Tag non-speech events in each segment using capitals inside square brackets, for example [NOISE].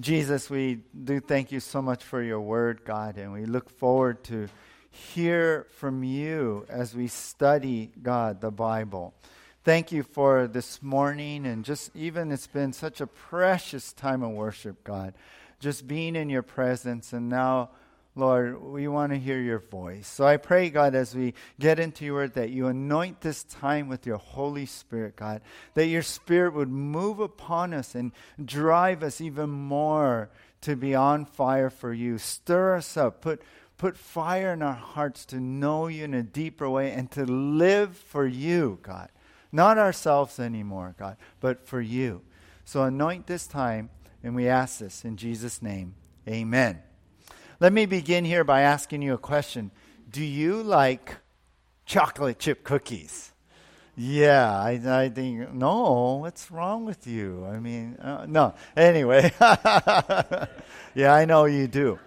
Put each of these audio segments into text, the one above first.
Jesus, we do thank you so much for your word, God, and we look forward to hear from you as we study, God, the Bible. Thank you for this morning and just even it's been such a precious time of worship, God. Just being in your presence and now Lord, we want to hear your voice. So I pray, God, as we get into your word, that you anoint this time with your Holy Spirit, God, that your Spirit would move upon us and drive us even more to be on fire for you. Stir us up. Put, put fire in our hearts to know you in a deeper way and to live for you, God. Not ourselves anymore, God, but for you. So anoint this time, and we ask this in Jesus' name. Amen. Let me begin here by asking you a question. Do you like chocolate chip cookies? Yeah, I, I think, no, what's wrong with you? I mean, uh, no. Anyway, [LAUGHS] yeah, I know you do.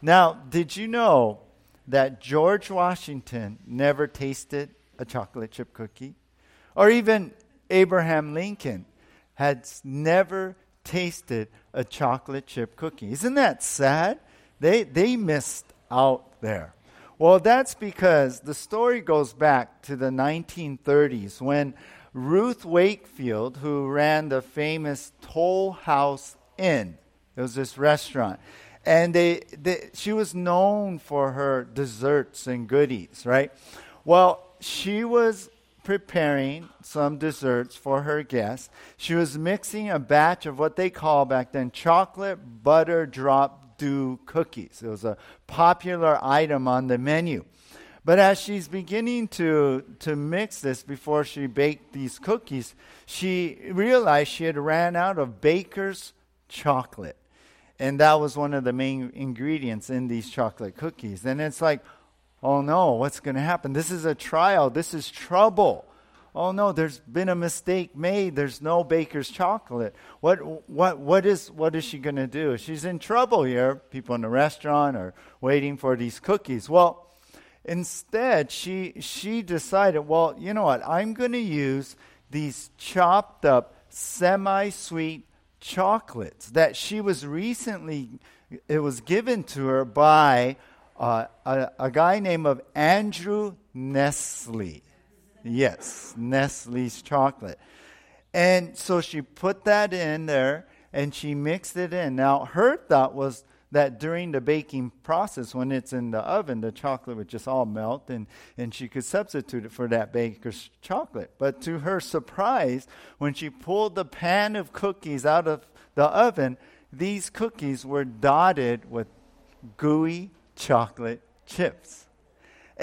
Now, did you know that George Washington never tasted a chocolate chip cookie? Or even Abraham Lincoln had never tasted a chocolate chip cookie. Isn't that sad? They, they missed out there. Well, that's because the story goes back to the 1930s when Ruth Wakefield, who ran the famous Toll House Inn, it was this restaurant, and they, they, she was known for her desserts and goodies, right? Well, she was preparing some desserts for her guests. She was mixing a batch of what they call back then chocolate butter drop do cookies. It was a popular item on the menu. But as she's beginning to, to mix this before she baked these cookies, she realized she had ran out of baker's chocolate. And that was one of the main ingredients in these chocolate cookies. And it's like, oh no, what's going to happen? This is a trial. This is trouble oh no, there's been a mistake made. There's no baker's chocolate. What, what, what, is, what is she going to do? She's in trouble here. People in the restaurant are waiting for these cookies. Well, instead, she, she decided, well, you know what? I'm going to use these chopped up, semi sweet chocolates that she was recently, it was given to her by uh, a, a guy named of Andrew Nestle. Yes, Nestle's chocolate. And so she put that in there and she mixed it in. Now, her thought was that during the baking process, when it's in the oven, the chocolate would just all melt and, and she could substitute it for that baker's chocolate. But to her surprise, when she pulled the pan of cookies out of the oven, these cookies were dotted with gooey chocolate chips.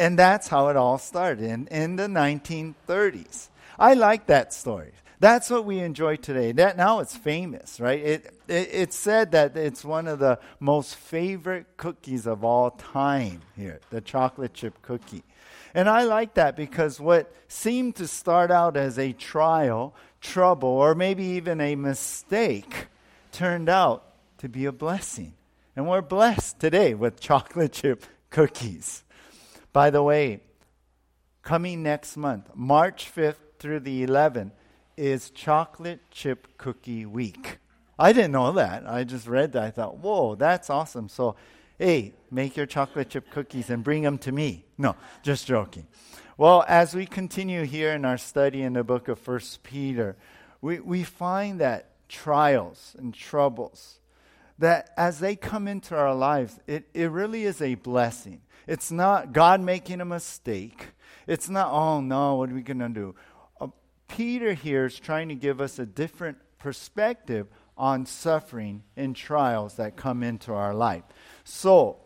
And that's how it all started in, in the 1930s. I like that story. That's what we enjoy today. That now it's famous, right? It, it it's said that it's one of the most favorite cookies of all time here, the chocolate chip cookie. And I like that because what seemed to start out as a trial, trouble, or maybe even a mistake turned out to be a blessing. And we're blessed today with chocolate chip cookies. By the way, coming next month, March 5th through the 11th, is Chocolate Chip Cookie Week. I didn't know that. I just read that. I thought, whoa, that's awesome. So, hey, make your chocolate chip cookies and bring them to me. No, just joking. Well, as we continue here in our study in the book of First Peter, we, we find that trials and troubles, that as they come into our lives, it, it really is a blessing. It's not God making a mistake. It's not, oh no, what are we going to do? Uh, Peter here is trying to give us a different perspective on suffering and trials that come into our life. So,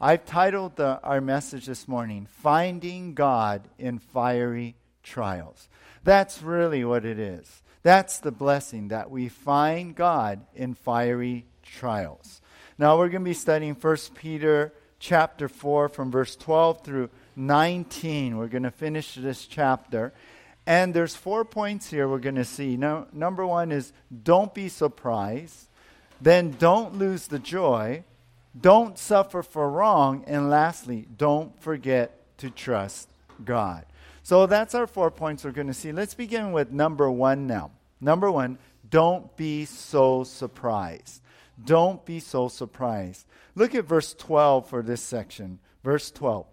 I've titled the, our message this morning, Finding God in Fiery Trials. That's really what it is. That's the blessing that we find God in fiery trials. Now we're going to be studying 1 Peter chapter 4 from verse 12 through 19. We're going to finish this chapter. And there's four points here we're going to see. Number one is don't be surprised. Then don't lose the joy. Don't suffer for wrong. And lastly, don't forget to trust God. So that's our four points we're going to see. Let's begin with number one now. Number one, don't be so surprised. Don't be so surprised. Look at verse 12 for this section. Verse 12.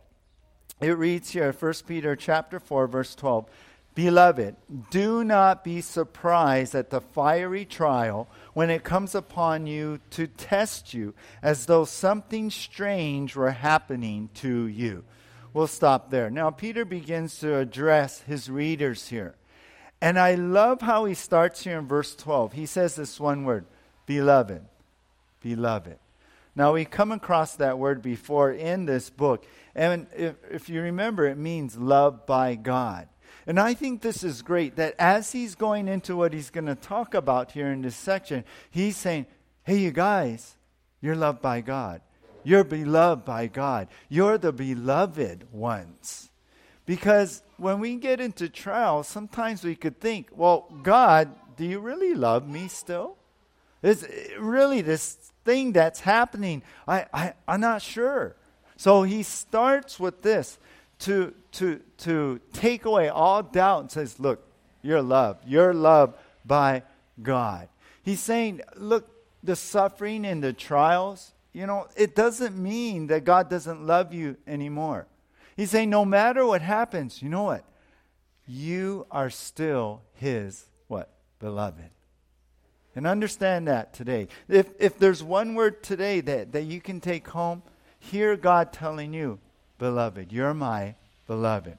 It reads here, 1 Peter chapter 4, verse 12. Beloved, do not be surprised at the fiery trial when it comes upon you to test you, as though something strange were happening to you. We'll stop there. Now, Peter begins to address his readers here. And I love how he starts here in verse 12. He says this one word, beloved. Beloved. Now, we come across that word before in this book. And if, if you remember, it means loved by God. And I think this is great that as he's going into what he's going to talk about here in this section, he's saying, hey, you guys, you're loved by God. You're beloved by God. You're the beloved ones. Because when we get into trials, sometimes we could think, well, God, do you really love me still? Is really this thing that's happening? I, I, I'm not sure. So he starts with this to, to, to take away all doubt and says, Look, you're loved. You're loved by God. He's saying, Look, the suffering and the trials, you know, it doesn't mean that God doesn't love you anymore. He's saying, no matter what happens, you know what? You are still his what? Beloved. And understand that today. If, if there's one word today that, that you can take home, hear God telling you, beloved. You're my beloved.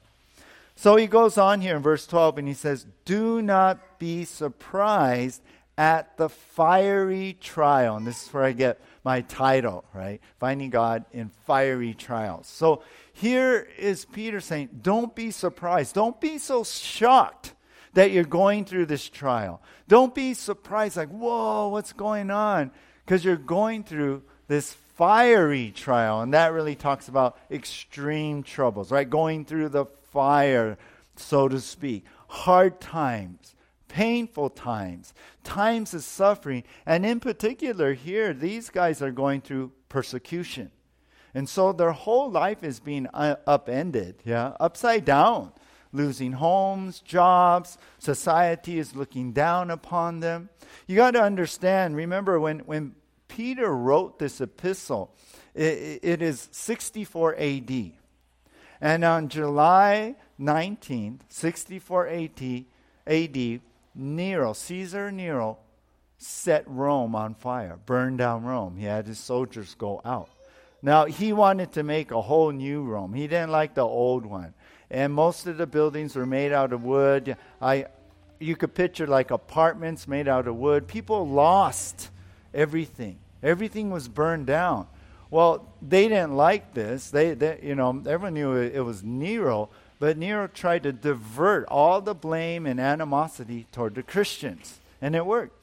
So he goes on here in verse 12 and he says, Do not be surprised at the fiery trial. And this is where I get my title, right? Finding God in fiery trials. So here is Peter saying, Don't be surprised. Don't be so shocked that you're going through this trial. Don't be surprised, like, Whoa, what's going on? Because you're going through this fiery trial. And that really talks about extreme troubles, right? Going through the fire, so to speak. Hard times, painful times, times of suffering. And in particular, here, these guys are going through persecution. And so their whole life is being uh, upended, yeah, upside down. Losing homes, jobs, society is looking down upon them. You got to understand, remember when, when Peter wrote this epistle, it, it is 64 AD. And on July 19th, 64 AD, AD, Nero, Caesar Nero, set Rome on fire, burned down Rome. He had his soldiers go out. Now, he wanted to make a whole new Rome. He didn't like the old one. And most of the buildings were made out of wood. I, you could picture like apartments made out of wood. People lost everything. Everything was burned down. Well, they didn't like this. They, they you know, everyone knew it, it was Nero, but Nero tried to divert all the blame and animosity toward the Christians, and it worked.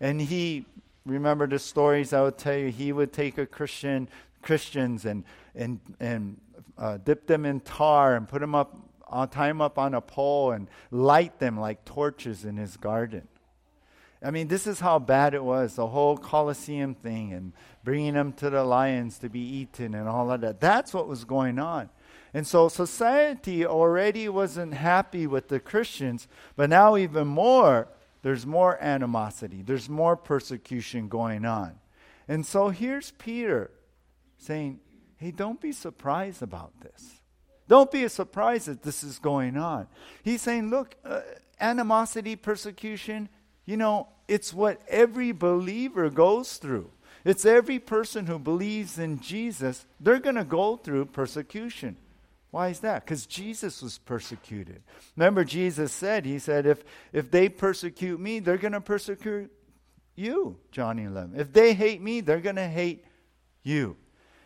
And he, remember the stories I would tell you, he would take a Christian, Christians and and and uh, dip them in tar and put them up, uh, tie them up on a pole and light them like torches in his garden. I mean, this is how bad it was the whole Colosseum thing and bringing them to the lions to be eaten and all of that. That's what was going on. And so society already wasn't happy with the Christians, but now even more, there's more animosity, there's more persecution going on. And so here's Peter saying, Hey, don't be surprised about this. Don't be surprised that this is going on. He's saying, Look, uh, animosity, persecution, you know, it's what every believer goes through. It's every person who believes in Jesus, they're going to go through persecution. Why is that? Because Jesus was persecuted. Remember, Jesus said, He said, if, if they persecute me, they're going to persecute you, John 11. If they hate me, they're going to hate you.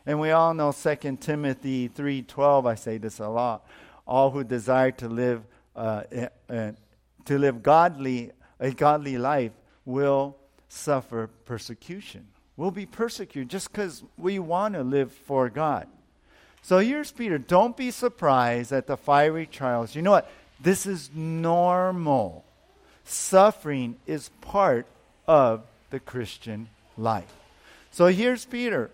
And we all know 2 Timothy 3.12, I say this a lot. All who desire to live, uh, uh, to live godly a godly life will suffer persecution. We'll be persecuted just because we want to live for God. So here's Peter. Don't be surprised at the fiery trials. You know what? This is normal. Suffering is part of the Christian life. So here's Peter.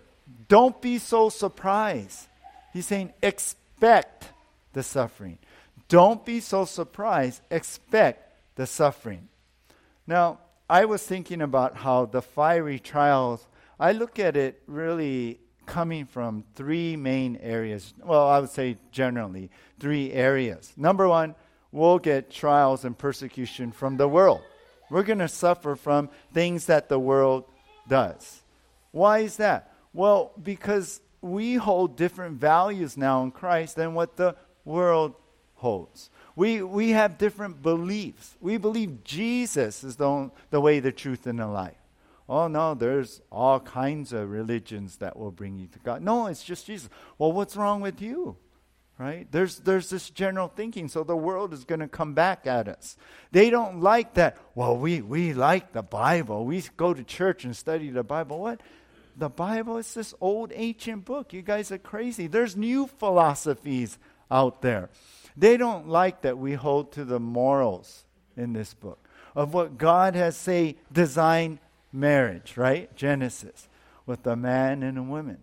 Don't be so surprised. He's saying, expect the suffering. Don't be so surprised. Expect the suffering. Now, I was thinking about how the fiery trials, I look at it really coming from three main areas. Well, I would say generally three areas. Number one, we'll get trials and persecution from the world. We're going to suffer from things that the world does. Why is that? Well, because we hold different values now in Christ than what the world holds. We, we have different beliefs. We believe Jesus is the, the way, the truth, and the life. Oh, no, there's all kinds of religions that will bring you to God. No, it's just Jesus. Well, what's wrong with you? Right? There's, there's this general thinking. So the world is going to come back at us. They don't like that. Well, we, we like the Bible. We go to church and study the Bible. What? The Bible is this old ancient book. You guys are crazy. There's new philosophies out there. They don't like that we hold to the morals in this book of what God has, say, designed marriage, right? Genesis, with a man and a woman.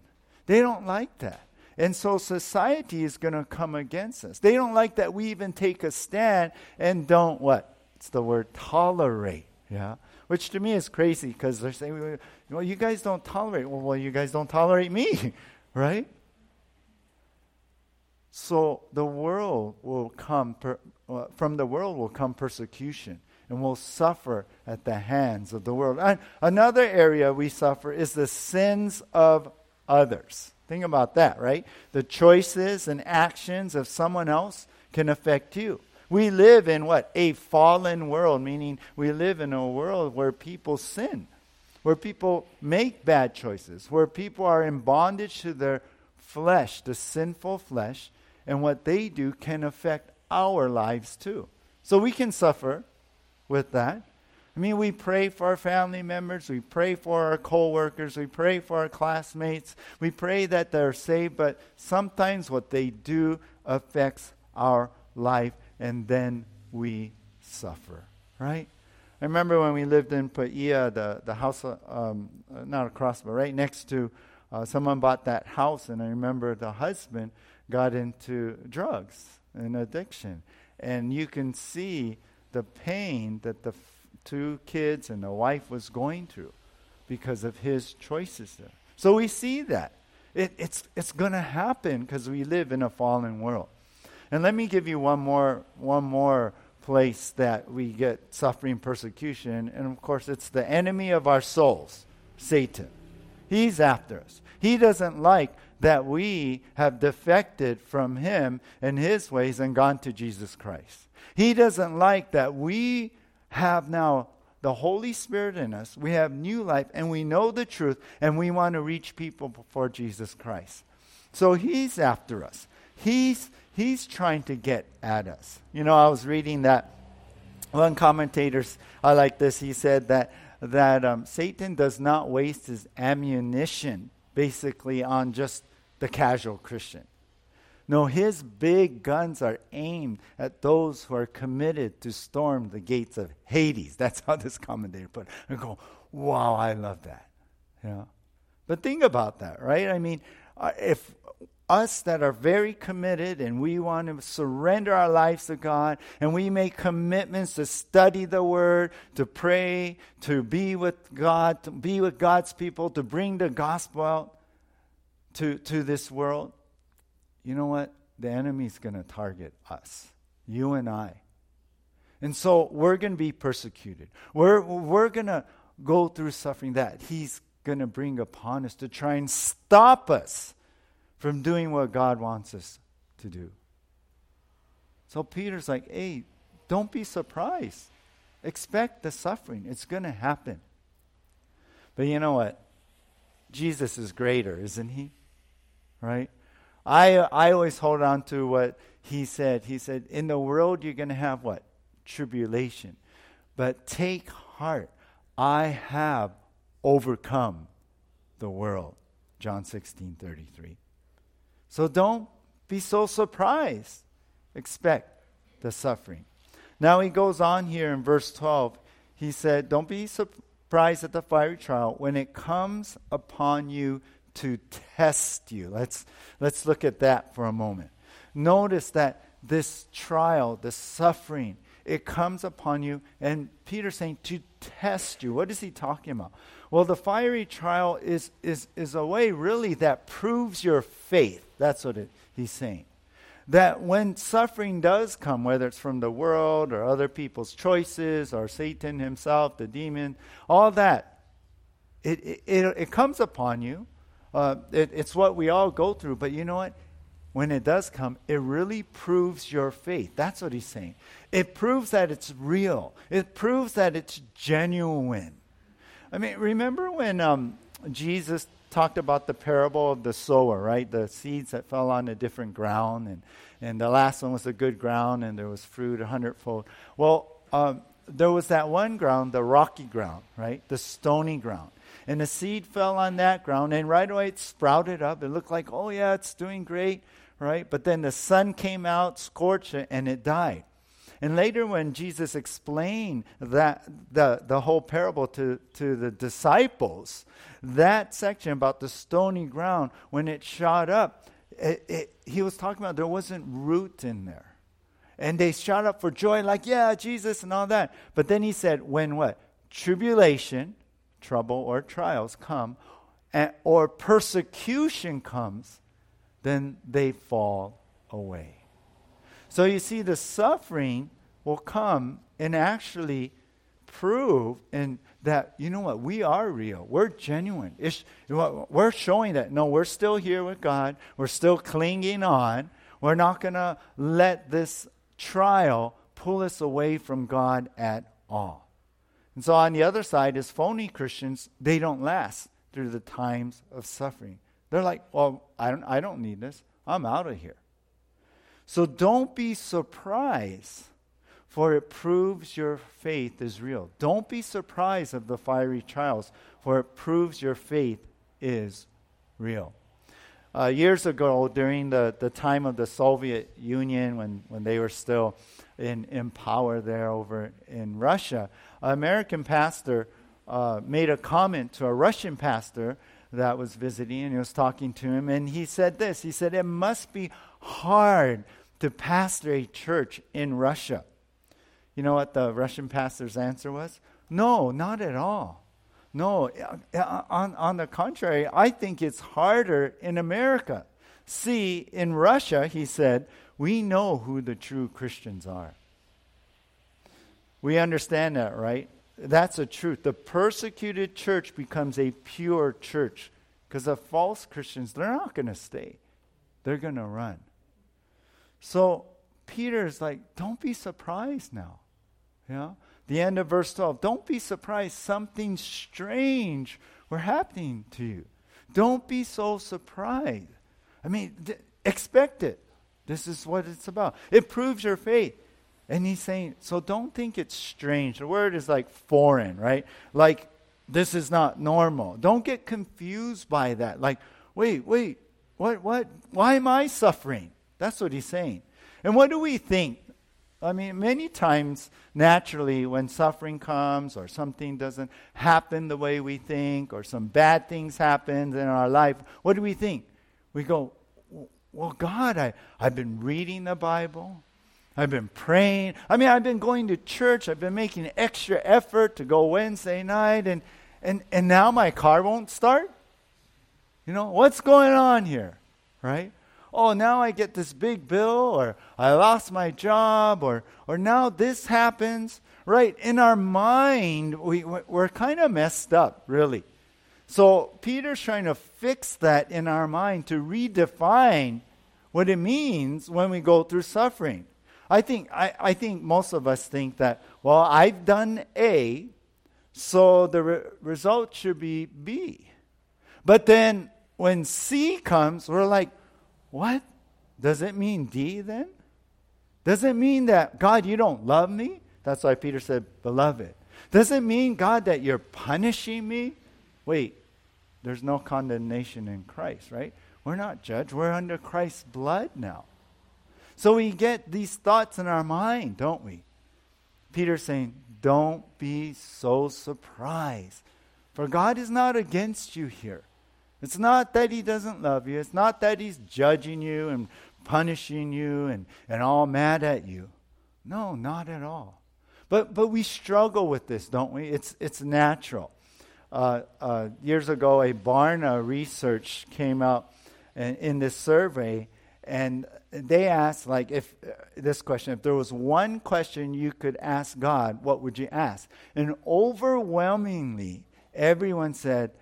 They don't like that. And so society is going to come against us. They don't like that we even take a stand and don't what? It's the word tolerate. Yeah. Which to me is crazy because they're saying, well, you guys don't tolerate. Well, well, you guys don't tolerate me, [LAUGHS] right? So the world will come, per, uh, from the world will come persecution and will suffer at the hands of the world. And another area we suffer is the sins of others. Think about that, right? The choices and actions of someone else can affect you. We live in what? A fallen world, meaning we live in a world where people sin, where people make bad choices, where people are in bondage to their flesh, the sinful flesh, and what they do can affect our lives too. So we can suffer with that. I mean, we pray for our family members, we pray for our coworkers, we pray for our classmates, we pray that they're saved, but sometimes what they do affects our life, and then we suffer, right? I remember when we lived in Paia, the, the house, um, not across, but right next to, uh, someone bought that house, and I remember the husband got into drugs and addiction. And you can see the pain that the f- two kids and the wife was going through because of his choices there. So we see that. It, it's it's going to happen because we live in a fallen world. And let me give you one more one more place that we get suffering persecution, and of course it's the enemy of our souls, Satan. He's after us. He doesn't like that we have defected from him and his ways and gone to Jesus Christ. He doesn't like that we have now the Holy Spirit in us. We have new life and we know the truth and we want to reach people before Jesus Christ. So he's after us. He's he's trying to get at us. You know, I was reading that one commentator I like this. He said that that um, Satan does not waste his ammunition basically on just the casual Christian. No, his big guns are aimed at those who are committed to storm the gates of Hades. That's how this commentator put it. And go, wow, I love that. Yeah. But think about that, right? I mean, uh, if us that are very committed and we want to surrender our lives to God and we make commitments to study the Word, to pray, to be with God, to be with God's people, to bring the gospel out to, to this world, you know what? The enemy's going to target us, you and I. And so we're going to be persecuted. We're, we're going to go through suffering that he's going to bring upon us to try and stop us from doing what God wants us to do. So Peter's like, hey, don't be surprised. Expect the suffering, it's going to happen. But you know what? Jesus is greater, isn't he? Right? I, I always hold on to what he said. He said, In the world, you're going to have what? Tribulation. But take heart. I have overcome the world. John 16 33. So don't be so surprised. Expect the suffering. Now he goes on here in verse 12. He said, Don't be surprised at the fiery trial when it comes upon you to test you. Let's, let's look at that for a moment. Notice that this trial, the suffering, it comes upon you. And Peter's saying to test you. What is he talking about? Well, the fiery trial is, is, is a way really that proves your faith. That's what it, he's saying. That when suffering does come, whether it's from the world or other people's choices or Satan himself, the demon, all that, it, it, it, it comes upon you. Uh, it, it's what we all go through. But you know what? When it does come, it really proves your faith. That's what he's saying. It proves that it's real, it proves that it's genuine. I mean, remember when um, Jesus talked about the parable of the sower, right? The seeds that fell on a different ground, and, and the last one was a good ground, and there was fruit a hundredfold. Well, um, there was that one ground, the rocky ground, right? The stony ground. And the seed fell on that ground, and right away it sprouted up. It looked like, oh, yeah, it's doing great, right? But then the sun came out, scorched it, and it died. And later, when Jesus explained that the, the whole parable to, to the disciples, that section about the stony ground, when it shot up, it, it, he was talking about there wasn't root in there. And they shot up for joy, like, yeah, Jesus, and all that. But then he said, when what? Tribulation, trouble, or trials come, and, or persecution comes, then they fall away. So you see, the suffering will come and actually prove and that you know what we are real. We're genuine. It's, we're showing that no we're still here with god. We're still clinging on. We're not going to let this trial pull us away from god at all. And so on the other side is phony christians they don't last through the times of suffering. They're like well i don't i don't need this. I'm out of here so don't be surprised, for it proves your faith is real. Don't be surprised of the fiery trials, for it proves your faith is real. Uh, years ago, during the, the time of the Soviet Union, when, when they were still in, in power there over in Russia, an American pastor uh, made a comment to a Russian pastor that was visiting, and he was talking to him, and he said this He said, It must be hard to pastor a church in Russia. You know what the Russian pastor's answer was? No, not at all. No, uh, on, on the contrary, I think it's harder in America. See, in Russia, he said, we know who the true Christians are. We understand that, right? That's a truth. The persecuted church becomes a pure church because the false Christians, they're not going to stay, they're going to run. So Peter's like, don't be surprised now. Yeah? The end of verse 12. Don't be surprised. Something strange were happening to you. Don't be so surprised. I mean, d- expect it. This is what it's about. It proves your faith. And he's saying, so don't think it's strange. The word is like foreign, right? Like, this is not normal. Don't get confused by that. Like, wait, wait, what, what, why am I suffering? That's what he's saying. And what do we think? I mean, many times, naturally, when suffering comes or something doesn't happen the way we think or some bad things happen in our life, what do we think? We go, well, God, I, I've been reading the Bible. I've been praying. I mean, I've been going to church. I've been making extra effort to go Wednesday night, and, and, and now my car won't start? You know, what's going on here? Right? Oh, now I get this big bill, or I lost my job, or, or now this happens. Right? In our mind, we, we're kind of messed up, really. So Peter's trying to fix that in our mind to redefine what it means when we go through suffering. I think, I, I think most of us think that, well, I've done A, so the re- result should be B. But then when C comes, we're like, what? Does it mean D then? Does it mean that, God, you don't love me? That's why Peter said, Beloved. Does it mean, God, that you're punishing me? Wait, there's no condemnation in Christ, right? We're not judged. We're under Christ's blood now. So we get these thoughts in our mind, don't we? Peter's saying, Don't be so surprised. For God is not against you here. It's not that he doesn't love you. It's not that he's judging you and punishing you and, and all mad at you. No, not at all. But, but we struggle with this, don't we? It's, it's natural. Uh, uh, years ago, a Barna research came out in, in this survey, and they asked, like, if uh, this question, if there was one question you could ask God, what would you ask? And overwhelmingly, everyone said,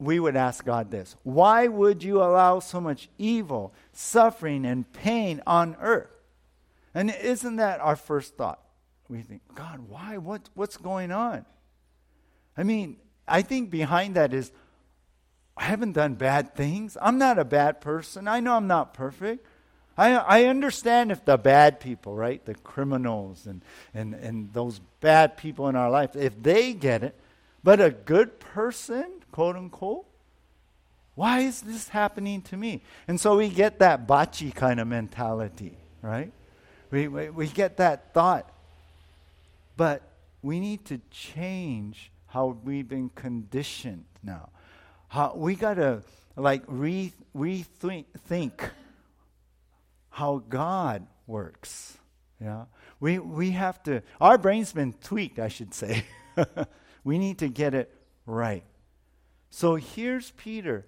we would ask God this Why would you allow so much evil, suffering, and pain on earth? And isn't that our first thought? We think, God, why? What, what's going on? I mean, I think behind that is, I haven't done bad things. I'm not a bad person. I know I'm not perfect. I, I understand if the bad people, right, the criminals and, and, and those bad people in our life, if they get it, but a good person, quote unquote, why is this happening to me? And so we get that bachi kind of mentality, right? We, we, we get that thought. But we need to change how we've been conditioned now. How we got to like re, rethink think how God works. Yeah. We we have to our brain's been tweaked, I should say. [LAUGHS] we need to get it right. So here's Peter.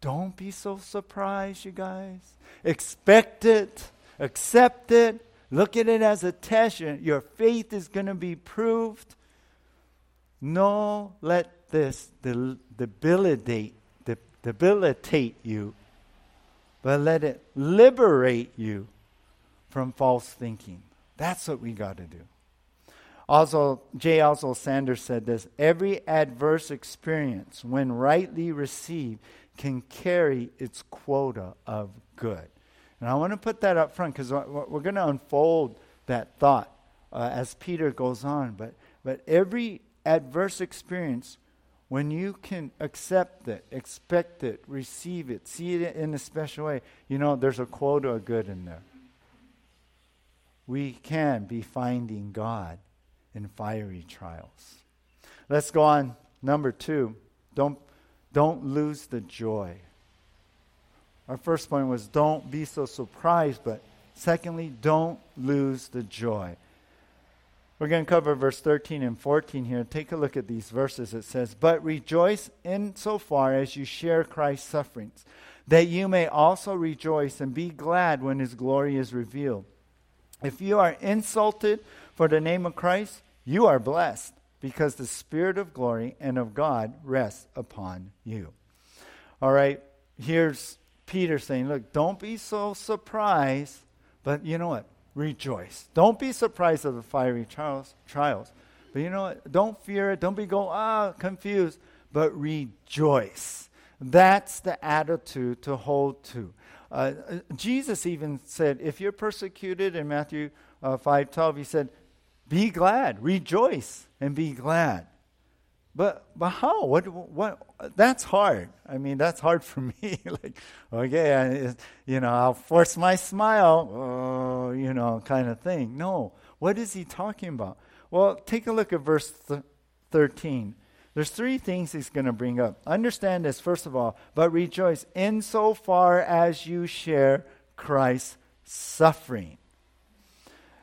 Don't be so surprised, you guys. Expect it, accept it, look at it as a test. Your faith is going to be proved. No, let this debilitate, debilitate you, but let it liberate you from false thinking. That's what we got to do. Also, J. Oswald Sanders said this every adverse experience, when rightly received, can carry its quota of good. And I want to put that up front because we're going to unfold that thought uh, as Peter goes on. But, but every adverse experience, when you can accept it, expect it, receive it, see it in a special way, you know, there's a quota of good in there. We can be finding God in fiery trials. Let's go on. Number two, don't, don't lose the joy. Our first point was don't be so surprised, but secondly, don't lose the joy. We're going to cover verse 13 and 14 here. Take a look at these verses. It says, But rejoice in so far as you share Christ's sufferings, that you may also rejoice and be glad when his glory is revealed. If you are insulted for the name of Christ, you are blessed, because the Spirit of glory and of God rests upon you. All right, here's Peter saying, Look, don't be so surprised, but you know what? rejoice. Don't be surprised of the fiery trials, trials. But you know what? Don't fear it. Don't be go ah confused, but rejoice. That's the attitude to hold to. Uh, Jesus even said, if you're persecuted in Matthew uh, 5:12, he said, "Be glad, rejoice, and be glad." But but how? What what? That's hard. I mean, that's hard for [LAUGHS] me. like, okay, I, you know, I'll force my smile, oh, you know, kind of thing. No. What is he talking about? Well, take a look at verse th- 13. There's three things he's going to bring up. Understand this, first of all, but rejoice insofar as you share Christ's suffering.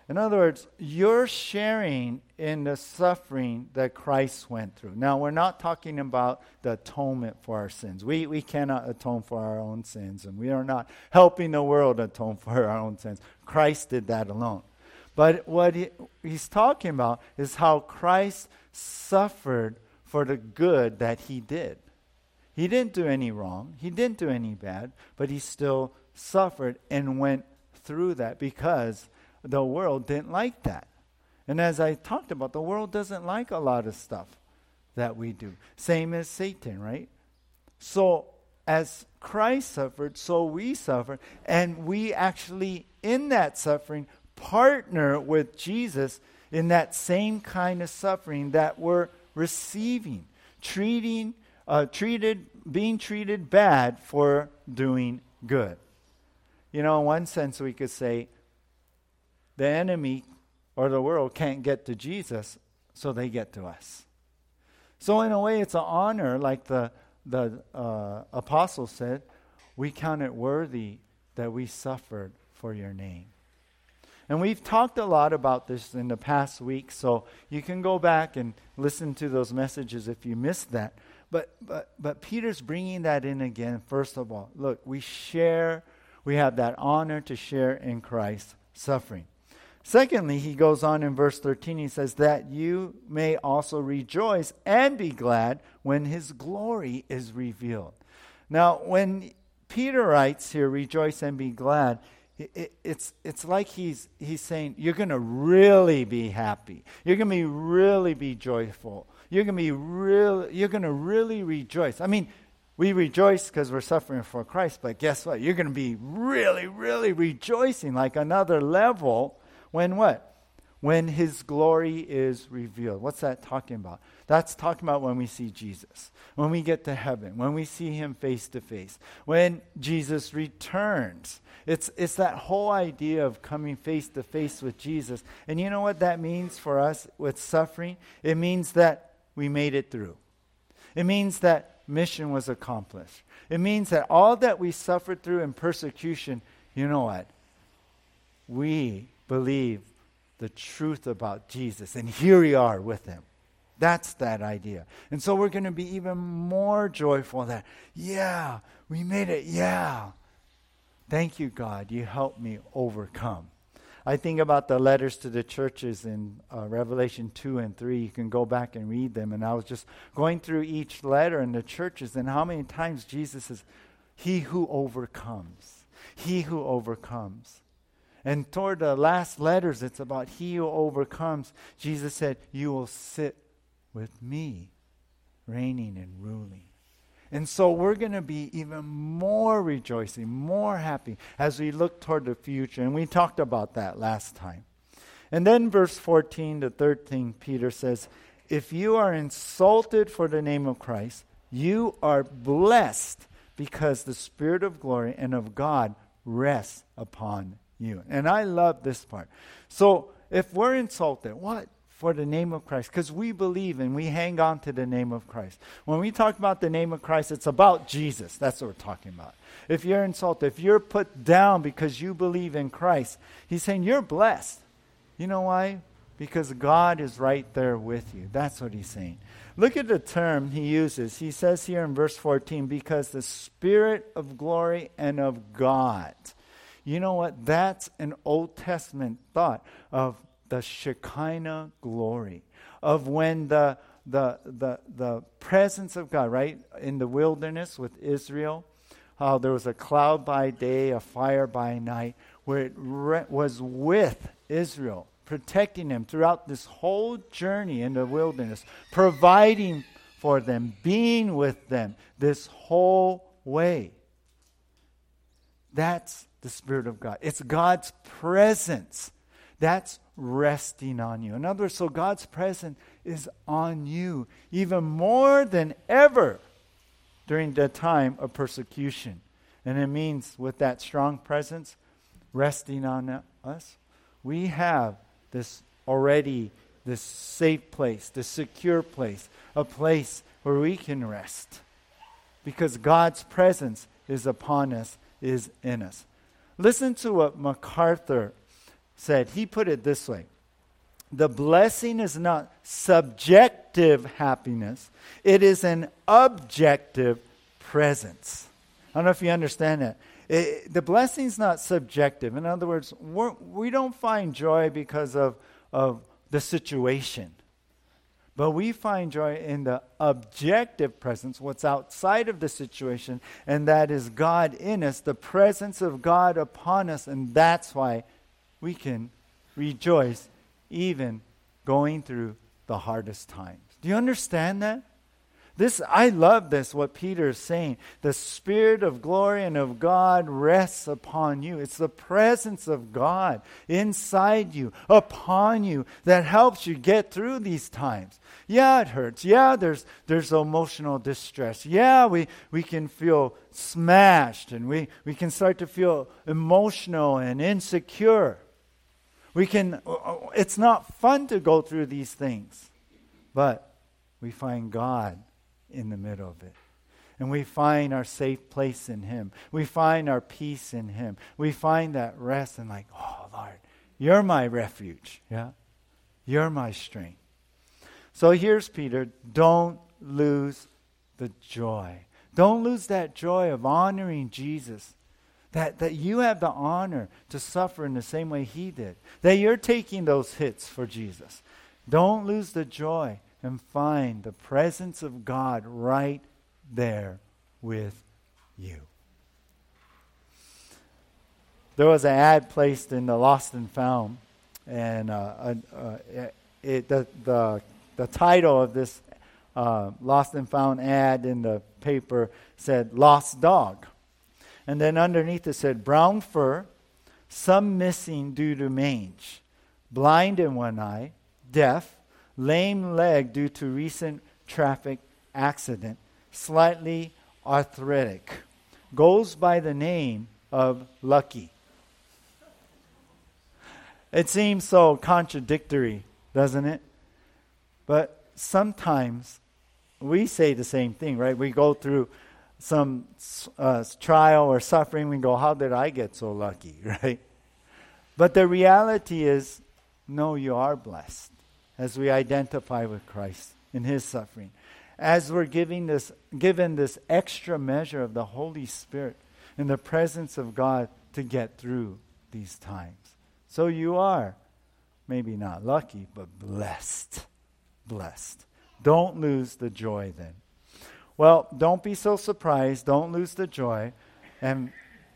In other words, you're sharing in the suffering that Christ went through. Now, we're not talking about the atonement for our sins. We, we cannot atone for our own sins, and we are not helping the world atone for our own sins. Christ did that alone. But what he, he's talking about is how Christ suffered for the good that he did. He didn't do any wrong, he didn't do any bad, but he still suffered and went through that because the world didn't like that. And as I talked about, the world doesn't like a lot of stuff that we do. Same as Satan, right? So as Christ suffered, so we suffer. And we actually, in that suffering, partner with Jesus in that same kind of suffering that we're receiving. Treating, uh, treated, being treated bad for doing good. You know, in one sense, we could say, the enemy or the world can't get to Jesus, so they get to us. So, in a way, it's an honor, like the, the uh, apostle said, we count it worthy that we suffered for your name. And we've talked a lot about this in the past week, so you can go back and listen to those messages if you missed that. But, but, but Peter's bringing that in again, first of all. Look, we share, we have that honor to share in Christ's suffering. Secondly, he goes on in verse 13, he says, That you may also rejoice and be glad when his glory is revealed. Now, when Peter writes here, rejoice and be glad, it, it, it's, it's like he's, he's saying, You're going to really be happy. You're going to be really be joyful. You're going to be real, you're going to really rejoice. I mean, we rejoice because we're suffering for Christ, but guess what? You're going to be really, really rejoicing like another level when what? When his glory is revealed. What's that talking about? That's talking about when we see Jesus, when we get to heaven, when we see him face to face, when Jesus returns. It's, it's that whole idea of coming face to face with Jesus. And you know what that means for us with suffering? It means that we made it through. It means that mission was accomplished. It means that all that we suffered through in persecution, you know what? We believe the truth about Jesus. And here we are with him. That's that idea. And so we're going to be even more joyful that, yeah, we made it. Yeah. Thank you, God. You helped me overcome. I think about the letters to the churches in uh, Revelation 2 and 3. You can go back and read them. And I was just going through each letter in the churches and how many times Jesus says, He who overcomes. He who overcomes. And toward the last letters, it's about he who overcomes. Jesus said, You will sit with me, reigning and ruling. And so we're going to be even more rejoicing, more happy as we look toward the future. And we talked about that last time. And then, verse 14 to 13, Peter says, If you are insulted for the name of Christ, you are blessed because the Spirit of glory and of God rests upon you. And I love this part. So if we're insulted, what? For the name of Christ. Because we believe and we hang on to the name of Christ. When we talk about the name of Christ, it's about Jesus. That's what we're talking about. If you're insulted, if you're put down because you believe in Christ, he's saying you're blessed. You know why? Because God is right there with you. That's what he's saying. Look at the term he uses. He says here in verse 14, because the Spirit of glory and of God you know what? That's an Old Testament thought of the Shekinah glory, of when the, the, the, the presence of God, right, in the wilderness with Israel, how there was a cloud by day, a fire by night, where it re- was with Israel, protecting them throughout this whole journey in the wilderness, providing for them, being with them this whole way. That's the Spirit of God. It's God's presence that's resting on you. In other words, so God's presence is on you even more than ever during the time of persecution. And it means with that strong presence resting on us, we have this already this safe place, this secure place, a place where we can rest. Because God's presence is upon us, is in us. Listen to what MacArthur said. He put it this way The blessing is not subjective happiness, it is an objective presence. I don't know if you understand that. It, the blessing is not subjective. In other words, we're, we do not find joy because of, of the situation. But we find joy in the objective presence, what's outside of the situation, and that is God in us, the presence of God upon us, and that's why we can rejoice even going through the hardest times. Do you understand that? This I love this what Peter is saying. The spirit of glory and of God rests upon you. It's the presence of God inside you, upon you that helps you get through these times. Yeah, it hurts. Yeah, there's there's emotional distress. Yeah, we, we can feel smashed and we, we can start to feel emotional and insecure. We can uh, uh, it's not fun to go through these things. But we find God in the middle of it. And we find our safe place in Him. We find our peace in Him. We find that rest and, like, oh, Lord, You're my refuge. Yeah? You're my strength. So here's Peter. Don't lose the joy. Don't lose that joy of honoring Jesus. That, that you have the honor to suffer in the same way he did. That you're taking those hits for Jesus. Don't lose the joy and find the presence of God right there with you. There was an ad placed in the Lost and Found, and uh, uh, it, the, the, the title of this uh, Lost and Found ad in the paper said Lost Dog. And then underneath it said brown fur, some missing due to mange, blind in one eye, deaf, lame leg due to recent traffic accident, slightly arthritic. Goes by the name of Lucky. It seems so contradictory, doesn't it? But sometimes we say the same thing, right? We go through some uh, trial or suffering, we go, How did I get so lucky, [LAUGHS] right? But the reality is, no, you are blessed as we identify with Christ in his suffering. As we're giving this, given this extra measure of the Holy Spirit in the presence of God to get through these times. So you are maybe not lucky, but blessed. Blessed. Don't lose the joy then. Well, don't be so surprised. Don't lose the joy. And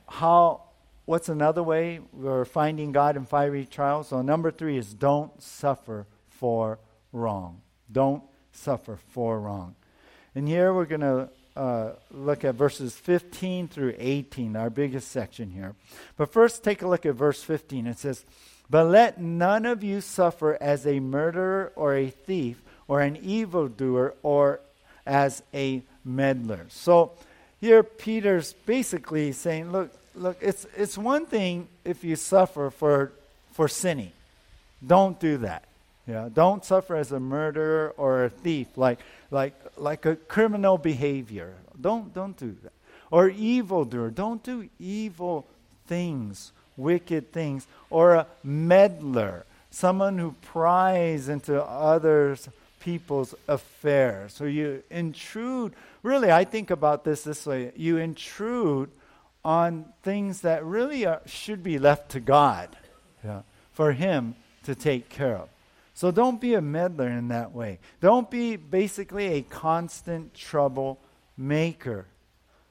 how what's another way we're finding God in fiery trials? So number 3 is don't suffer for wrong. Don't suffer for wrong. And here we're going to uh, look at verses 15 through 18, our biggest section here. But first, take a look at verse 15. It says, But let none of you suffer as a murderer or a thief or an evildoer or as a meddler. So here Peter's basically saying, look, look, it's, it's one thing if you suffer for, for sinning. Don't do that. Yeah, don't suffer as a murderer or a thief, like, like, like a criminal behavior. Don't, don't do that. Or evildoer. Don't do evil things, wicked things. Or a meddler, someone who pries into others' people's affairs. So you intrude. Really, I think about this this way you intrude on things that really are, should be left to God yeah, for Him to take care of. So don't be a meddler in that way. Don't be basically a constant trouble maker.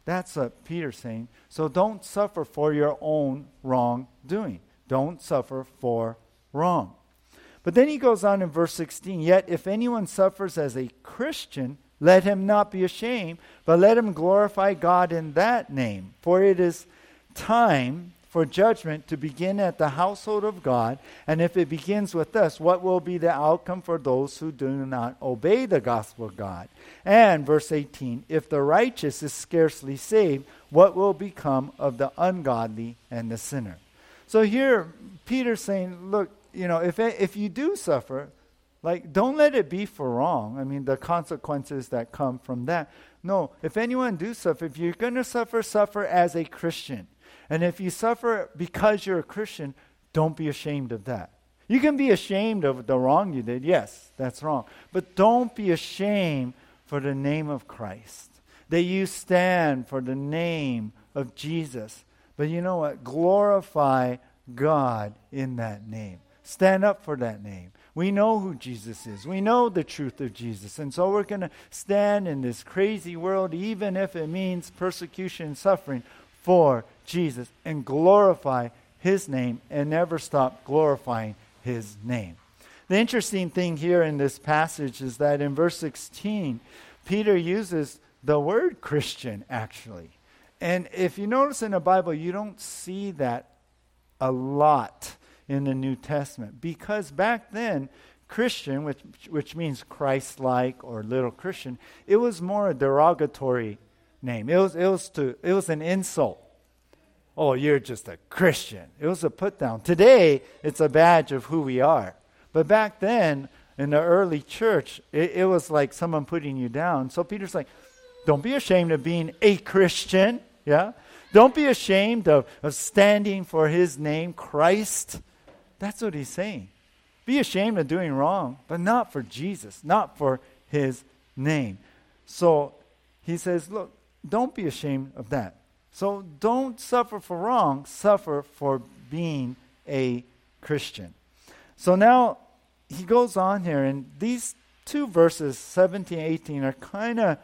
That's what Peter's saying. So don't suffer for your own wrongdoing. Don't suffer for wrong. But then he goes on in verse 16 Yet if anyone suffers as a Christian, let him not be ashamed, but let him glorify God in that name. For it is time for judgment to begin at the household of God. And if it begins with us, what will be the outcome for those who do not obey the gospel of God? And verse 18 if the righteous is scarcely saved, what will become of the ungodly and the sinner? So here, Peter's saying, look, you know, if, if you do suffer, like, don't let it be for wrong. I mean, the consequences that come from that. No, if anyone do suffer, if you're going to suffer, suffer as a Christian. And if you suffer because you're a Christian, don't be ashamed of that. You can be ashamed of the wrong you did. Yes, that's wrong. But don't be ashamed for the name of Christ. That you stand for the name of Jesus. But you know what? Glorify God in that name. Stand up for that name. We know who Jesus is. We know the truth of Jesus. And so we're going to stand in this crazy world, even if it means persecution and suffering, for Jesus and glorify his name and never stop glorifying his name. The interesting thing here in this passage is that in verse 16, Peter uses the word Christian actually. And if you notice in the Bible, you don't see that a lot in the New Testament because back then, Christian, which, which means Christ like or little Christian, it was more a derogatory name. It was, it was, to, it was an insult oh, you're just a Christian. It was a put down. Today, it's a badge of who we are. But back then, in the early church, it, it was like someone putting you down. So Peter's like, don't be ashamed of being a Christian. Yeah? Don't be ashamed of, of standing for his name, Christ. That's what he's saying. Be ashamed of doing wrong, but not for Jesus, not for his name. So he says, look, don't be ashamed of that. So don't suffer for wrong, suffer for being a Christian. So now he goes on here, and these two verses, 17 and 18, are kind of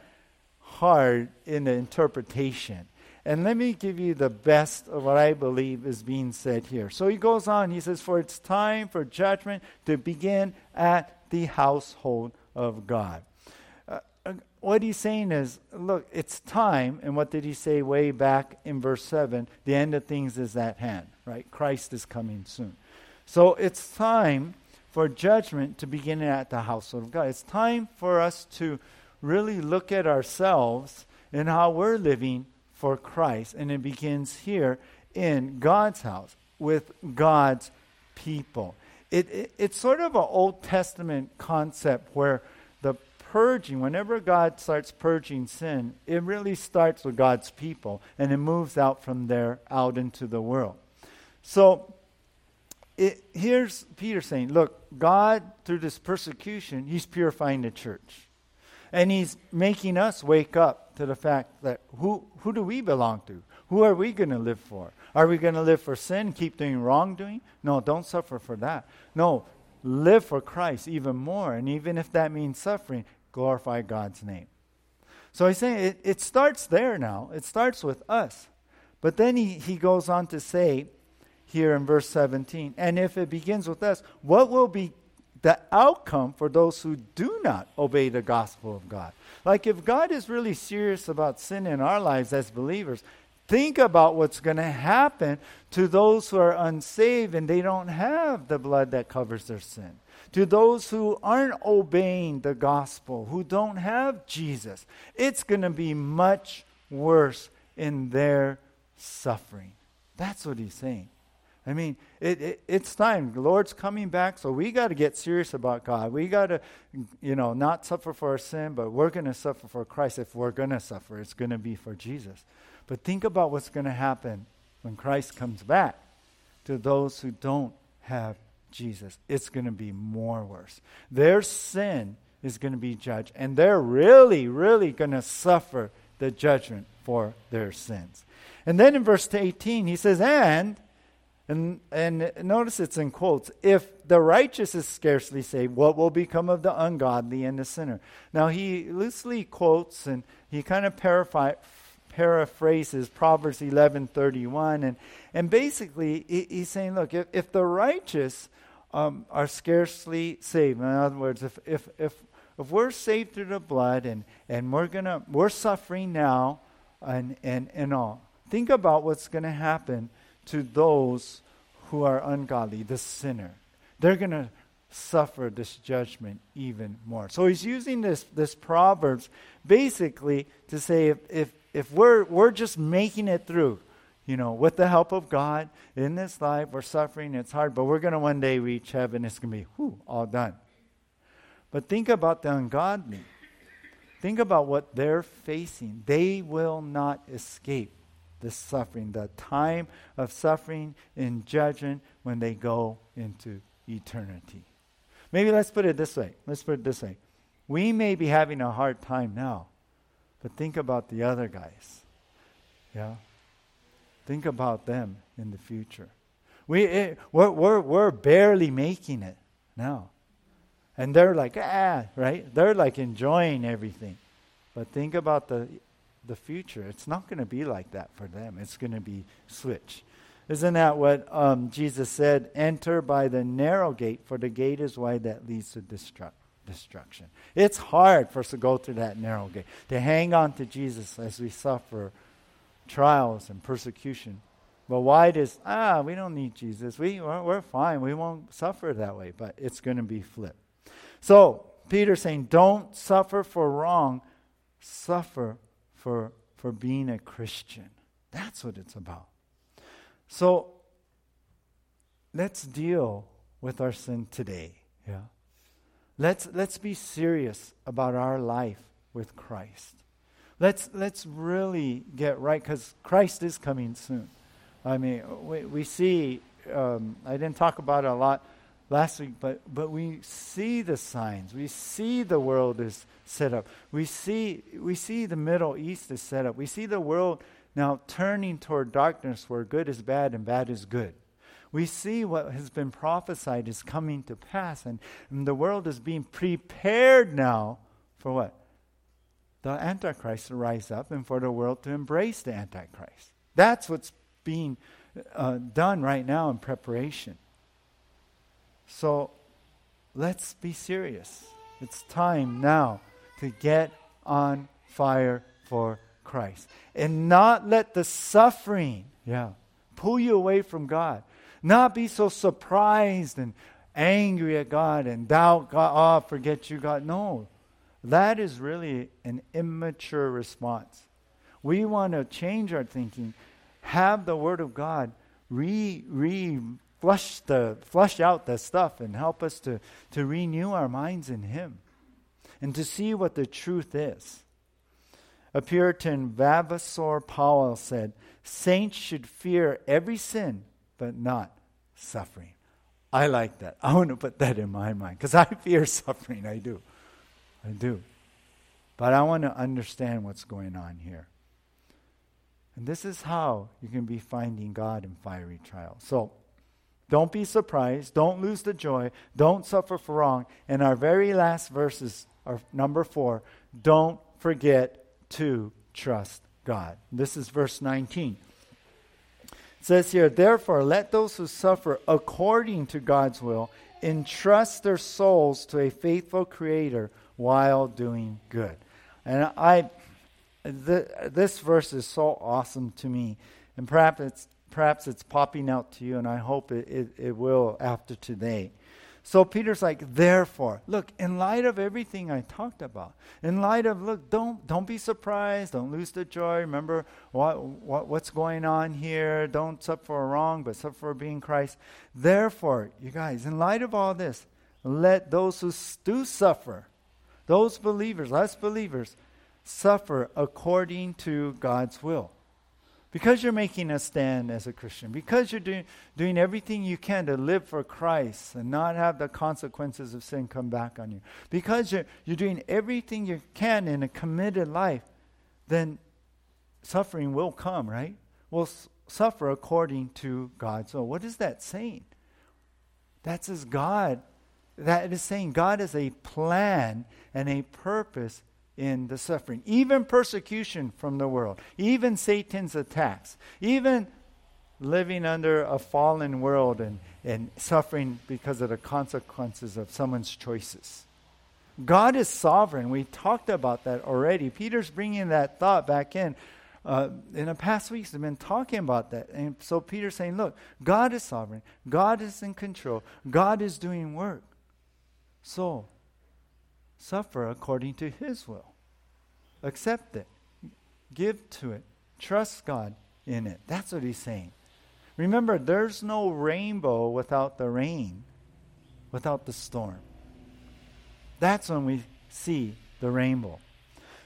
hard in the interpretation. And let me give you the best of what I believe is being said here. So he goes on, he says, For it's time for judgment to begin at the household of God. What he's saying is, look, it's time. And what did he say way back in verse 7? The end of things is at hand, right? Christ is coming soon. So it's time for judgment to begin at the household of God. It's time for us to really look at ourselves and how we're living for Christ. And it begins here in God's house with God's people. It, it, it's sort of an Old Testament concept where purging, whenever God starts purging sin, it really starts with God's people and it moves out from there out into the world. So it, here's Peter saying, look, God, through this persecution, he's purifying the church. And he's making us wake up to the fact that who, who do we belong to? Who are we going to live for? Are we going to live for sin, keep doing wrongdoing? No, don't suffer for that. No, live for Christ even more. And even if that means suffering, glorify God's name. So he's saying it, it starts there now. It starts with us. But then he, he goes on to say here in verse 17, and if it begins with us, what will be the outcome for those who do not obey the gospel of God. Like, if God is really serious about sin in our lives as believers, think about what's going to happen to those who are unsaved and they don't have the blood that covers their sin. To those who aren't obeying the gospel, who don't have Jesus, it's going to be much worse in their suffering. That's what he's saying. I mean, it, it, it's time. The Lord's coming back, so we got to get serious about God. We got to, you know, not suffer for our sin, but we're going to suffer for Christ. If we're going to suffer, it's going to be for Jesus. But think about what's going to happen when Christ comes back to those who don't have Jesus. It's going to be more worse. Their sin is going to be judged, and they're really, really going to suffer the judgment for their sins. And then in verse 18, he says, And and, and notice it's in quotes. If the righteous is scarcely saved, what will become of the ungodly and the sinner? Now, he loosely quotes and he kind of paraphrases Proverbs 11:31, and, and basically he, he's saying, look, if, if the righteous um, are scarcely saved, in other words, if, if, if, if we're saved through the blood and, and we're, gonna, we're suffering now and, and, and all, think about what's going to happen to those who are ungodly, the sinner. They're going to suffer this judgment even more. So he's using this, this Proverbs basically to say if, if, if we're, we're just making it through, you know, with the help of God in this life, we're suffering, it's hard, but we're going to one day reach heaven. It's going to be, whew, all done. But think about the ungodly. Think about what they're facing. They will not escape the suffering, the time of suffering and judgment when they go into eternity. Maybe let's put it this way. Let's put it this way. We may be having a hard time now, but think about the other guys. Yeah? Think about them in the future. We, it, eh, we're, we're, we're barely making it now. And they're like, ah, right? They're like enjoying everything. But think about the the future. It's not going to be like that for them. It's going to be switch. Isn't that what um, Jesus said? Enter by the narrow gate, for the gate is wide that leads to destruct, destruction. It's hard for us to go through that narrow gate, to hang on to Jesus as we suffer trials and persecution. But why does, ah, we don't need Jesus. We, we're, fine. We won't suffer that way. But it's going to be flipped. So, Peter's saying, don't suffer for wrong, suffer for, for being a Christian. That's what it's about. So let's deal with our sin today. Yeah. Let's let's be serious about our life with Christ. Let's let's really get right because Christ is coming soon. I mean, we, we see um, I didn't talk about it a lot last week, but, but we see the signs. We see the world is set up. We see, we see the Middle East is set up. We see the world now turning toward darkness where good is bad and bad is good. We see what has been prophesied is coming to pass, and, and the world is being prepared now for what? The Antichrist to rise up and for the world to embrace the Antichrist. That's what's being uh, done right now in preparation. So let's be serious. It's time now to get on fire for Christ and not let the suffering, yeah, pull you away from God. Not be so surprised and angry at God and doubt God, oh, forget you, God. No, that is really an immature response. We want to change our thinking, have the Word of God re, re flush, the, flush out the stuff and help us to, to renew our minds in Him and to see what the truth is. A Puritan, Vavasor Powell, said, Saints should fear every sin, but not suffering. I like that. I want to put that in my mind because I fear suffering. I do. I do. But I want to understand what's going on here. And this is how you can be finding God in fiery trials. So, don't be surprised. Don't lose the joy. Don't suffer for wrong. And our very last verses are number four. Don't forget to trust God. This is verse 19. It says here, Therefore, let those who suffer according to God's will entrust their souls to a faithful Creator while doing good. And I, th- this verse is so awesome to me. And perhaps it's, perhaps it's popping out to you, and I hope it, it, it will after today. So Peter's like, therefore, look, in light of everything I talked about, in light of, look, don't, don't be surprised, don't lose the joy. Remember what, what, what's going on here. Don't suffer for wrong, but suffer for being Christ. Therefore, you guys, in light of all this, let those who do suffer, those believers, us believers, suffer according to God's will because you're making a stand as a Christian, because you're doing, doing everything you can to live for Christ and not have the consequences of sin come back on you, because you're, you're doing everything you can in a committed life, then suffering will come, right? We'll s- suffer according to God's will. What is that saying? That's as God, that is saying God has a plan and a purpose in the suffering, even persecution from the world, even Satan's attacks, even living under a fallen world and, and suffering because of the consequences of someone's choices. God is sovereign. We talked about that already. Peter's bringing that thought back in. Uh, in the past weeks, we've been talking about that. And so Peter's saying, look, God is sovereign. God is in control. God is doing work. So, suffer according to his will. Accept it. Give to it. Trust God in it. That's what he's saying. Remember, there's no rainbow without the rain, without the storm. That's when we see the rainbow.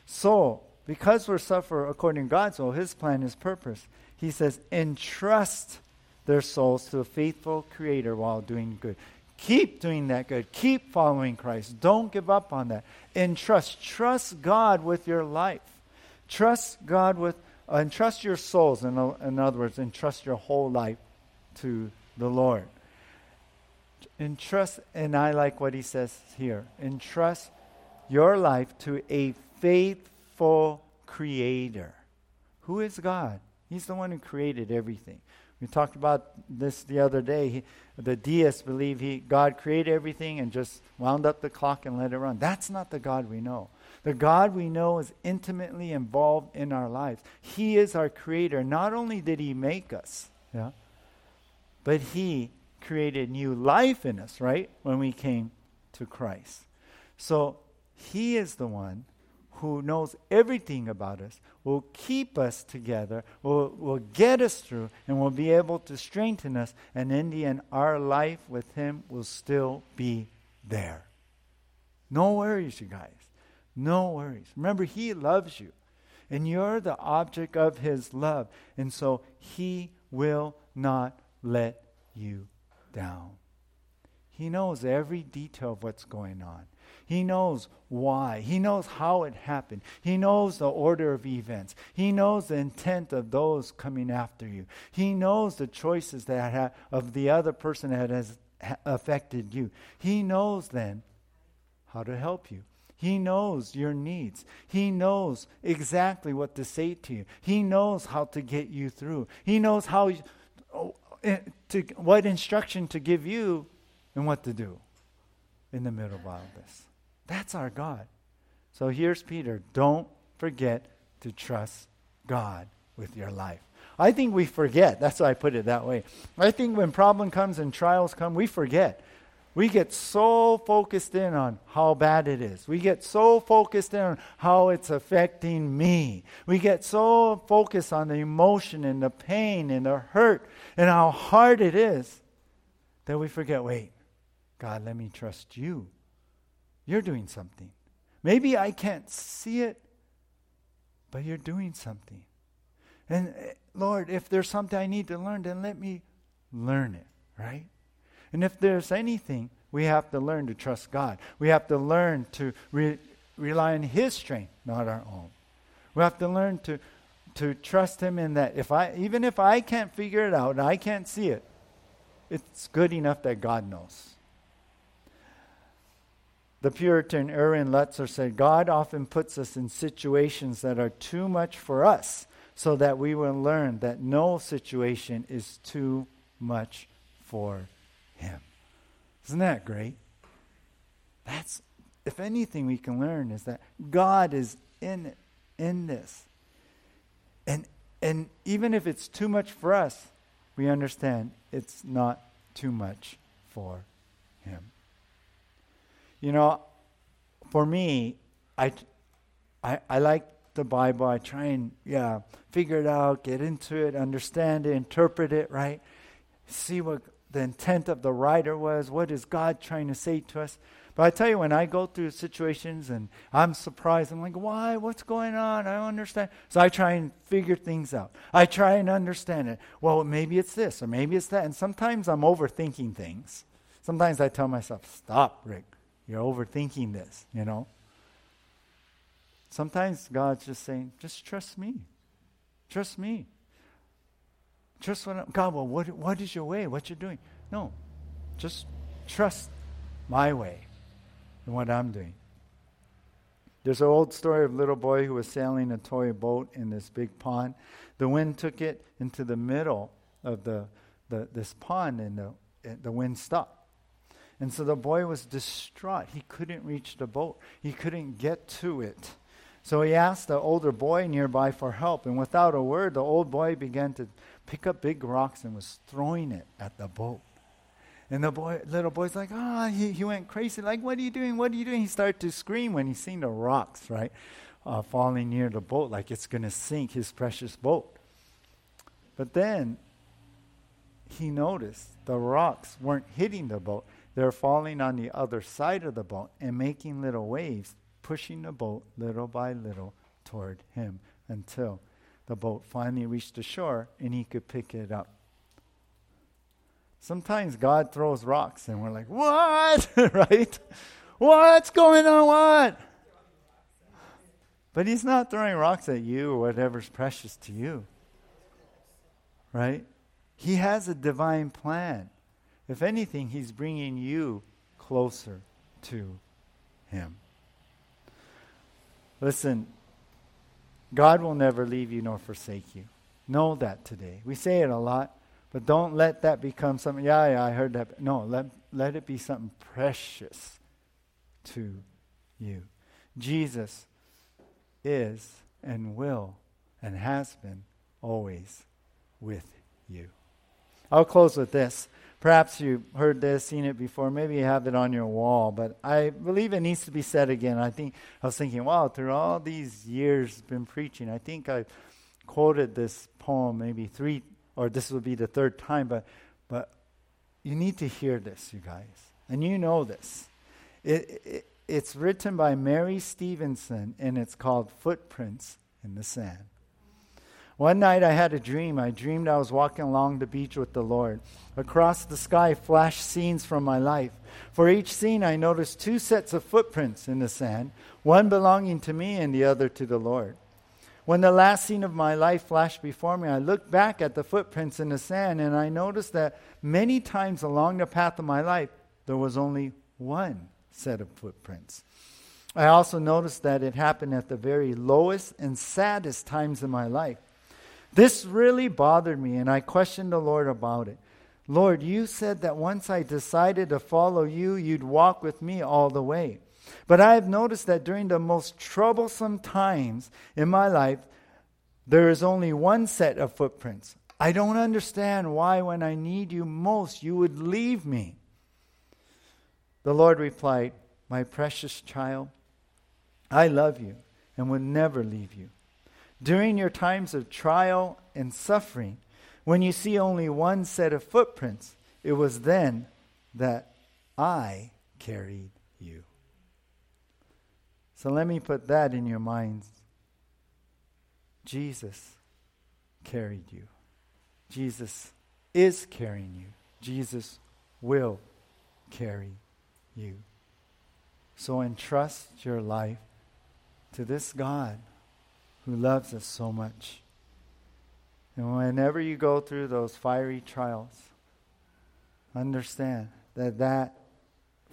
So, because we're suffer according to God's will, his plan, his purpose, he says, entrust their souls to a faithful creator while doing good. Keep doing that good. Keep following Christ. Don't give up on that. And trust. Trust God with your life. Trust God with, uh, and trust your souls, in, in other words, and trust your whole life to the Lord. And trust, and I like what he says here, entrust your life to a faithful creator. Who is God? He's the one who created everything. We talked about this the other day. He, the deists believe he, God created everything and just wound up the clock and let it run. That's not the God we know. The God we know is intimately involved in our lives. He is our creator. Not only did he make us, yeah, but he created new life in us, right? When we came to Christ. So he is the one who knows everything about us, will keep us together, will, will get us through, and will be able to strengthen us. And in the end, our life with Him will still be there. No worries, you guys. No worries. Remember, He loves you, and you're the object of His love. And so He will not let you down. He knows every detail of what's going on. He knows why. He knows how it happened. He knows the order of events. He knows the intent of those coming after you. He knows the choices that ha- of the other person that has ha- affected you. He knows then how to help you. He knows your needs. He knows exactly what to say to you. He knows how to get you through. He knows how oh, eh, to what instruction to give you and what to do in the middle of all this. That's our God. So here's Peter. Don't forget to trust God with your life. I think we forget. That's why I put it that way. I think when problem comes and trials come, we forget. We get so focused in on how bad it is. We get so focused in on how it's affecting me. We get so focused on the emotion and the pain and the hurt and how hard it is that we forget wait, God, let me trust you. You're doing something. Maybe I can't see it, but you're doing something. And eh, Lord, if there's something I need to learn, then let me learn it, right? And if there's anything, we have to learn to trust God. We have to learn to re- rely on His strength, not our own. We have to learn to, to trust Him in that if I, even if I can't figure it out I can't see it, it's good enough that God knows. The Puritan Erwin Lutzer said, God often puts us in situations that are too much for us so that we will learn that no situation is too much for Him. Isn't that great? That's, if anything, we can learn is that God is in in this. And, and even if it's too much for us, we understand it's not too much for Him. You know, for me, I, I, I like the Bible. I try and, yeah, figure it out, get into it, understand it, interpret it, right? See what the intent of the writer was. What is God trying to say to us? But I tell you, when I go through situations and I'm surprised, I'm like, why? What's going on? I don't understand. So I try and figure things out. I try and understand it. Well, maybe it's this or maybe it's that. And sometimes I'm overthinking things. Sometimes I tell myself, stop, Rick. You're overthinking this, you know? Sometimes God's just saying, just trust me. Trust me. Trust what I'm, God, well, what, what is your way? What you're doing? No. Just trust my way and what I'm doing. There's an old story of a little boy who was sailing a toy boat in this big pond. The wind took it into the middle of the, the this pond and the, and the wind stopped. And so the boy was distraught. He couldn't reach the boat, he couldn't get to it. So he asked the older boy nearby for help. And without a word, the old boy began to pick up big rocks and was throwing it at the boat. And the boy, little boy's like, ah, oh, he, he went crazy. Like, what are you doing? What are you doing? He started to scream when he seen the rocks, right, uh, falling near the boat, like it's going to sink his precious boat. But then he noticed the rocks weren't hitting the boat. They're falling on the other side of the boat and making little waves, pushing the boat little by little toward him until the boat finally reached the shore and he could pick it up. Sometimes God throws rocks and we're like, what? [LAUGHS] right? What's going on? What? But he's not throwing rocks at you or whatever's precious to you. Right? He has a divine plan. If anything, He's bringing you closer to Him. Listen, God will never leave you nor forsake you. Know that today. We say it a lot, but don't let that become something, yeah, yeah, I heard that. No, let, let it be something precious to you. Jesus is and will and has been always with you. I'll close with this. Perhaps you heard this, seen it before. Maybe you have it on your wall, but I believe it needs to be said again. I think I was thinking, wow, through all these years been preaching, I think I quoted this poem maybe three, or this will be the third time, but but you need to hear this, you guys, and you know this. It, it it's written by Mary Stevenson, and it's called Footprints in the Sand. One night I had a dream. I dreamed I was walking along the beach with the Lord. Across the sky flashed scenes from my life. For each scene, I noticed two sets of footprints in the sand, one belonging to me and the other to the Lord. When the last scene of my life flashed before me, I looked back at the footprints in the sand and I noticed that many times along the path of my life, there was only one set of footprints. I also noticed that it happened at the very lowest and saddest times in my life. This really bothered me, and I questioned the Lord about it. Lord, you said that once I decided to follow you, you'd walk with me all the way. But I have noticed that during the most troublesome times in my life, there is only one set of footprints. I don't understand why, when I need you most, you would leave me. The Lord replied, My precious child, I love you and will never leave you. During your times of trial and suffering, when you see only one set of footprints, it was then that I carried you. So let me put that in your minds. Jesus carried you. Jesus is carrying you. Jesus will carry you. So entrust your life to this God who loves us so much. And whenever you go through those fiery trials, understand that that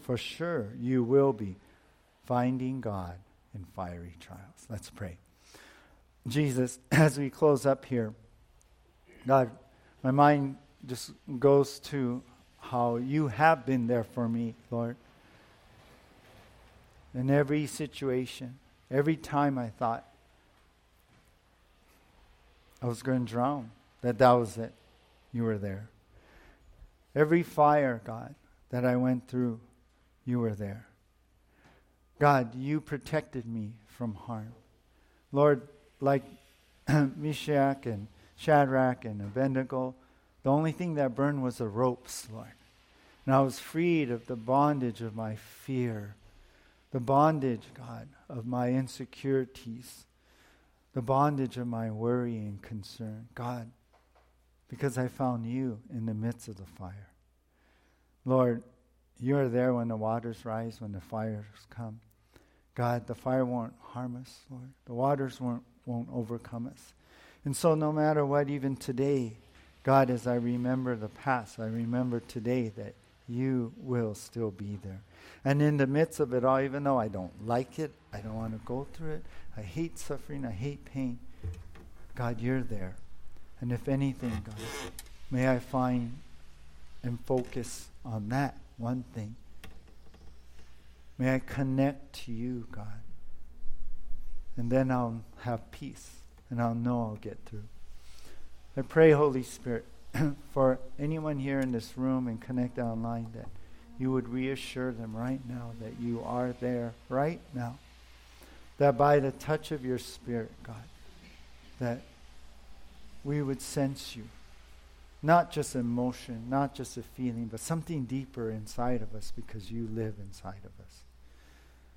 for sure you will be finding God in fiery trials. Let's pray. Jesus, [CLEARS THROAT] as we close up here, God, my mind just goes to how you have been there for me, Lord. In every situation, every time I thought, I was going to drown, that that was it. You were there. Every fire, God, that I went through, you were there. God, you protected me from harm. Lord, like [CLEARS THROAT] Meshach and Shadrach and Abednego, the only thing that burned was the ropes, Lord. And I was freed of the bondage of my fear, the bondage, God, of my insecurities, the bondage of my worry and concern. God, because I found you in the midst of the fire. Lord, you are there when the waters rise, when the fires come. God, the fire won't harm us, Lord. The waters won't, won't overcome us. And so, no matter what, even today, God, as I remember the past, I remember today that you will still be there. And in the midst of it all, even though I don't like it, I don't want to go through it, I hate suffering, I hate pain, God, you're there. And if anything, God, may I find and focus on that one thing. May I connect to you, God. And then I'll have peace and I'll know I'll get through. I pray, Holy Spirit, [COUGHS] for anyone here in this room and connect online that you would reassure them right now that you are there right now. That by the touch of your Spirit, God, that we would sense you. Not just emotion, not just a feeling, but something deeper inside of us because you live inside of us.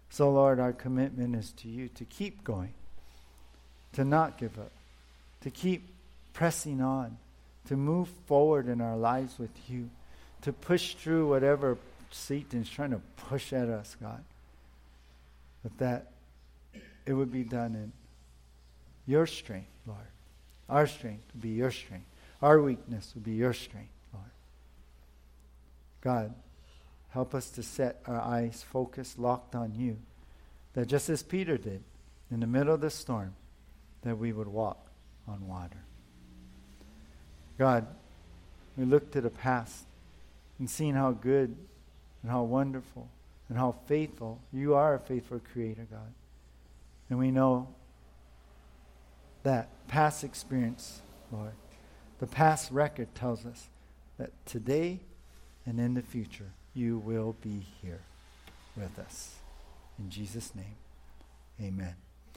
So, Lord, our commitment is to you to keep going, to not give up, to keep pressing on, to move forward in our lives with you, to push through whatever Satan's trying to push at us, God. But that it would be done in your strength, Lord. Our strength would be your strength. Our weakness would be your strength, Lord. God, help us to set our eyes focused, locked on you. That just as Peter did in the middle of the storm, that we would walk on water. God, we look to the past and seeing how good and how wonderful and how faithful you are a faithful creator, God. And we know that past experience, Lord, the past record tells us that today and in the future, you will be here with us. In Jesus' name, amen.